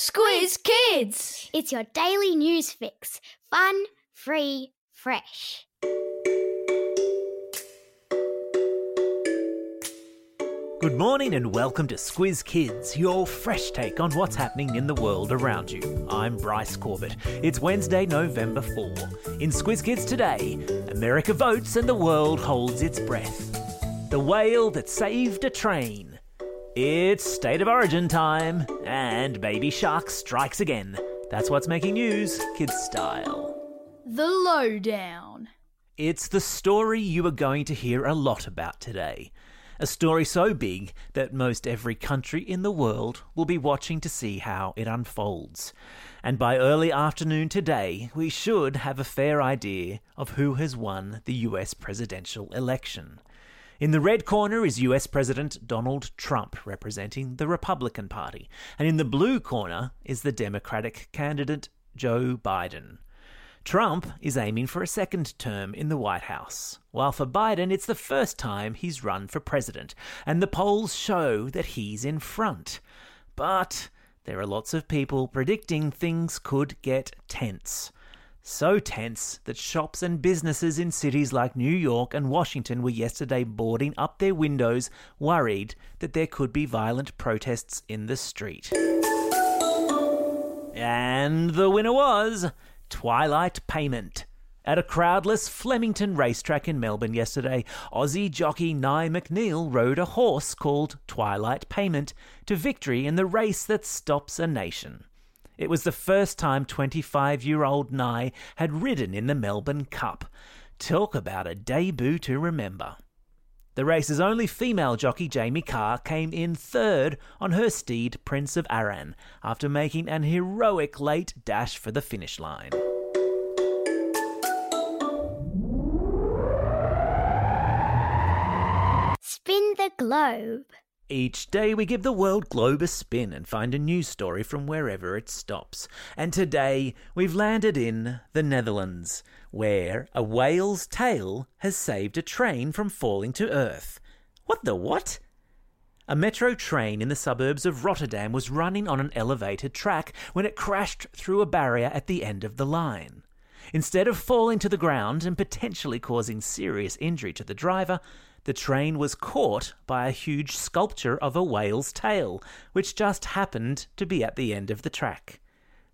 Squiz Kids! It's your daily news fix. Fun, free, fresh. Good morning and welcome to Squiz Kids, your fresh take on what's happening in the world around you. I'm Bryce Corbett. It's Wednesday, November 4. In Squiz Kids today, America votes and the world holds its breath. The whale that saved a train. It's State of Origin time, and Baby Shark strikes again. That's what's making news, kids style. The Lowdown. It's the story you are going to hear a lot about today. A story so big that most every country in the world will be watching to see how it unfolds. And by early afternoon today, we should have a fair idea of who has won the US presidential election. In the red corner is US President Donald Trump, representing the Republican Party, and in the blue corner is the Democratic candidate Joe Biden. Trump is aiming for a second term in the White House, while for Biden it's the first time he's run for president, and the polls show that he's in front. But there are lots of people predicting things could get tense. So tense that shops and businesses in cities like New York and Washington were yesterday boarding up their windows, worried that there could be violent protests in the street. And the winner was Twilight Payment. At a crowdless Flemington racetrack in Melbourne yesterday, Aussie jockey Jye McNeil rode a horse called Twilight Payment to victory in the race that stops a nation. It was the first time 25 year old Jye had ridden in the Melbourne Cup. Talk about a debut to remember. The race's only female jockey, Jamie Kah, came in third on her steed, Prince of Arran, after making an heroic late dash for the finish line. Spin the globe. Each day we give the world globe a spin and find a news story from wherever it stops. And today we've landed in the Netherlands, where a whale's tail has saved a train from falling to earth. What the what? A metro train in the suburbs of Rotterdam was running on an elevated track when it crashed through a barrier at the end of the line. Instead of falling to the ground and potentially causing serious injury to the driver, the train was caught by a huge sculpture of a whale's tail, which just happened to be at the end of the track.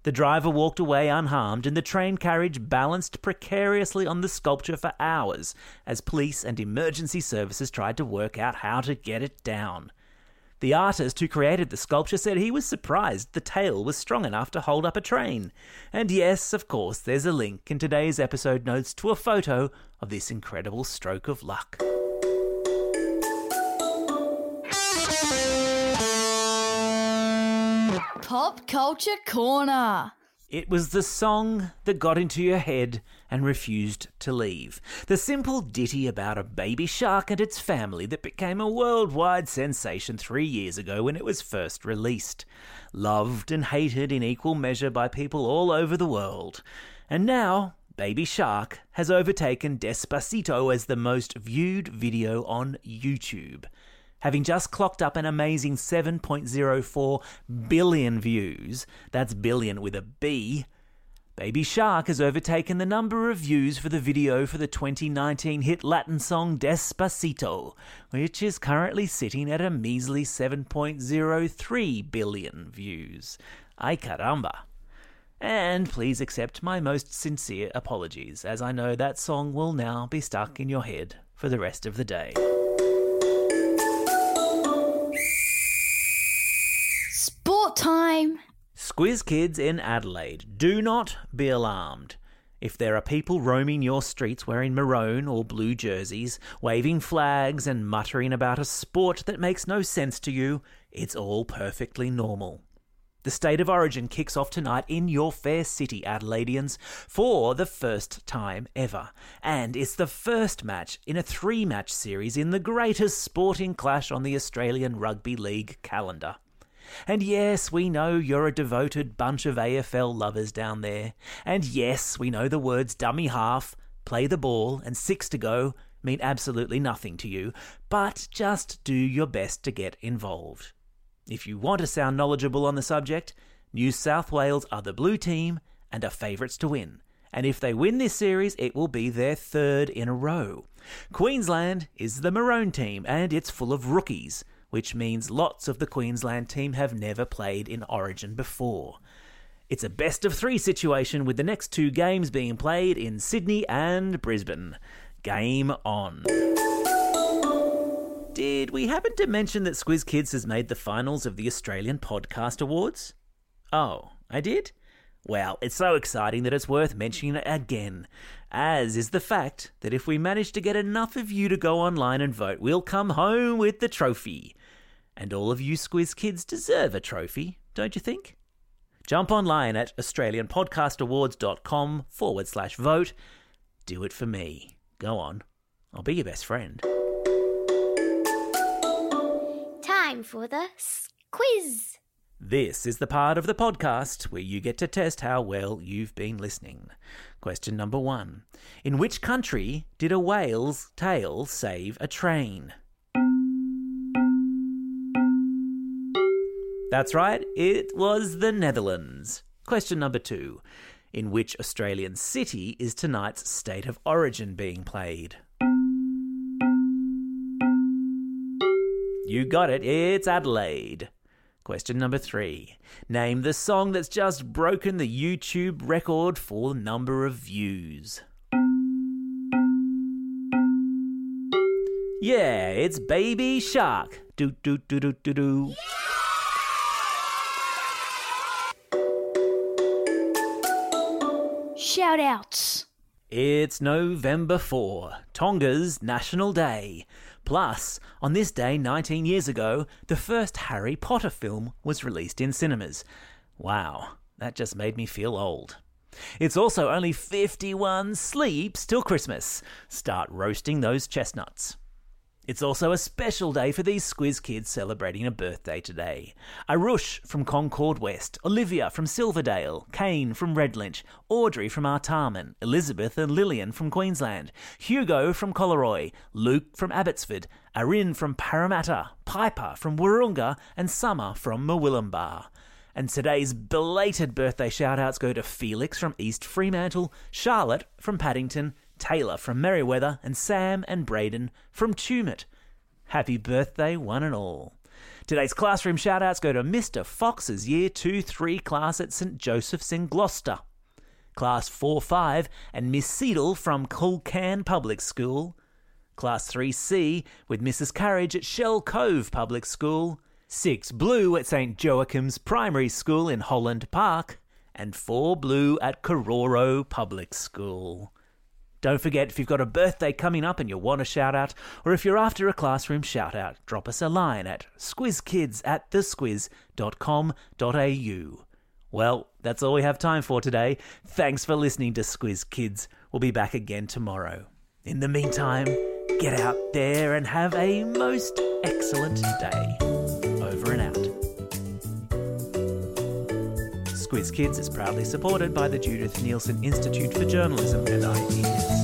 The driver walked away unharmed, and the train carriage balanced precariously on the sculpture for hours as police and emergency services tried to work out how to get it down. The artist who created the sculpture said he was surprised the tail was strong enough to hold up a train. And yes, of course, there's a link in today's episode notes to a photo of this incredible stroke of luck. Pop Culture Corner. It was the song that got into your head and refused to leave. The simple ditty about a baby shark and its family that became a worldwide sensation three years ago when it was first released. Loved and hated in equal measure by people all over the world. And now, Baby Shark has overtaken Despacito as the most viewed video on YouTube having just clocked up an amazing 7.04 billion views. That's billion with a B. Baby Shark has overtaken the number of views for the video for the 2019 hit Latin song Despacito, which is currently sitting at a measly 7.03 billion views. Ay caramba. And please accept my most sincere apologies, as I know that song will now be stuck in your head for the rest of the day. Time. Squiz kids in Adelaide, do not be alarmed. If there are people roaming your streets wearing maroon or blue jerseys, waving flags, and muttering about a sport that makes no sense to you, it's all perfectly normal. The State of Origin kicks off tonight in your fair city, Adelaideans, for the first time ever. And it's the first match in a three match series in the greatest sporting clash on the Australian Rugby League calendar. And yes, we know you're a devoted bunch of AFL lovers down there. And yes, we know the words dummy half, play the ball, and six to go mean absolutely nothing to you, but just do your best to get involved. If you want to sound knowledgeable on the subject, New South Wales are the blue team and are favourites to win. And if they win this series, it will be their third in a row. Queensland is the maroon team, and it's full of rookies, which means lots of the Queensland team have never played in Origin before. It's a best of three situation with the next two games being played in Sydney and Brisbane. Game on. Did we happen to mention that Squiz Kids has made the finals of the Australian Podcast Awards? Oh, I did? Well, it's so exciting that it's worth mentioning it again, as is the fact that if we manage to get enough of you to go online and vote, we'll come home with the trophy. And all of you Squiz Kids deserve a trophy, don't you think? Jump online at australianpodcastawards.com forward slash vote. Do it for me. Go on. I'll be your best friend. Time for the quiz. This is the part of the podcast where you get to test how well you've been listening. Question number one In which country did a whale's tail save a train? That's right, it was the Netherlands. Question number two In which Australian city is tonight's State of Origin being played? You got it, it's Adelaide. Question number three. Name the song that's just broken the YouTube record for number of views. Yeah, it's Baby Shark. Do do do do do do. Shout outs. It's November 4, Tonga's National Day. Plus, on this day 19 years ago, the first Harry Potter film was released in cinemas. Wow, that just made me feel old. It's also only 51 sleeps till Christmas. Start roasting those chestnuts. It's also a special day for these Squiz kids celebrating a birthday today. Arush from Concord West, Olivia from Silverdale, Kane from Redlynch, Audrey from Artarmon, Elizabeth and Lillian from Queensland, Hugo from Collaroy, Luke from Abbotsford, Arin from Parramatta, Piper from Wurrunga, and Summer from Murwillumbah. And today's belated birthday shout-outs go to Felix from East Fremantle, Charlotte from Paddington, Taylor from Merewether, and Sam and Braden from Tumut. Happy birthday, one and all. Today's classroom shout-outs go to Mr. Fox's Year 2 3 class at St. Joseph's in Gloucester, Class 4 5 and Miss Seedle from Culcairn Public School, Class 3C with Mrs. Carriage at Shell Cove Public School, 6 Blue at St. Joachim's Primary School in Holland Park, and 4 Blue at Kororo Public School. Don't forget, if you've got a birthday coming up and you want a shout out, or if you're after a classroom shout out, drop us a line at squizkids at thesquiz.com.au. Well, that's all we have time for today. Thanks for listening to Squiz Kids. We'll be back again tomorrow. In the meantime, get out there and have a most excellent day. Over and out. Squiz Kids is proudly supported by the Judith Neilson Institute for Journalism and Ideas.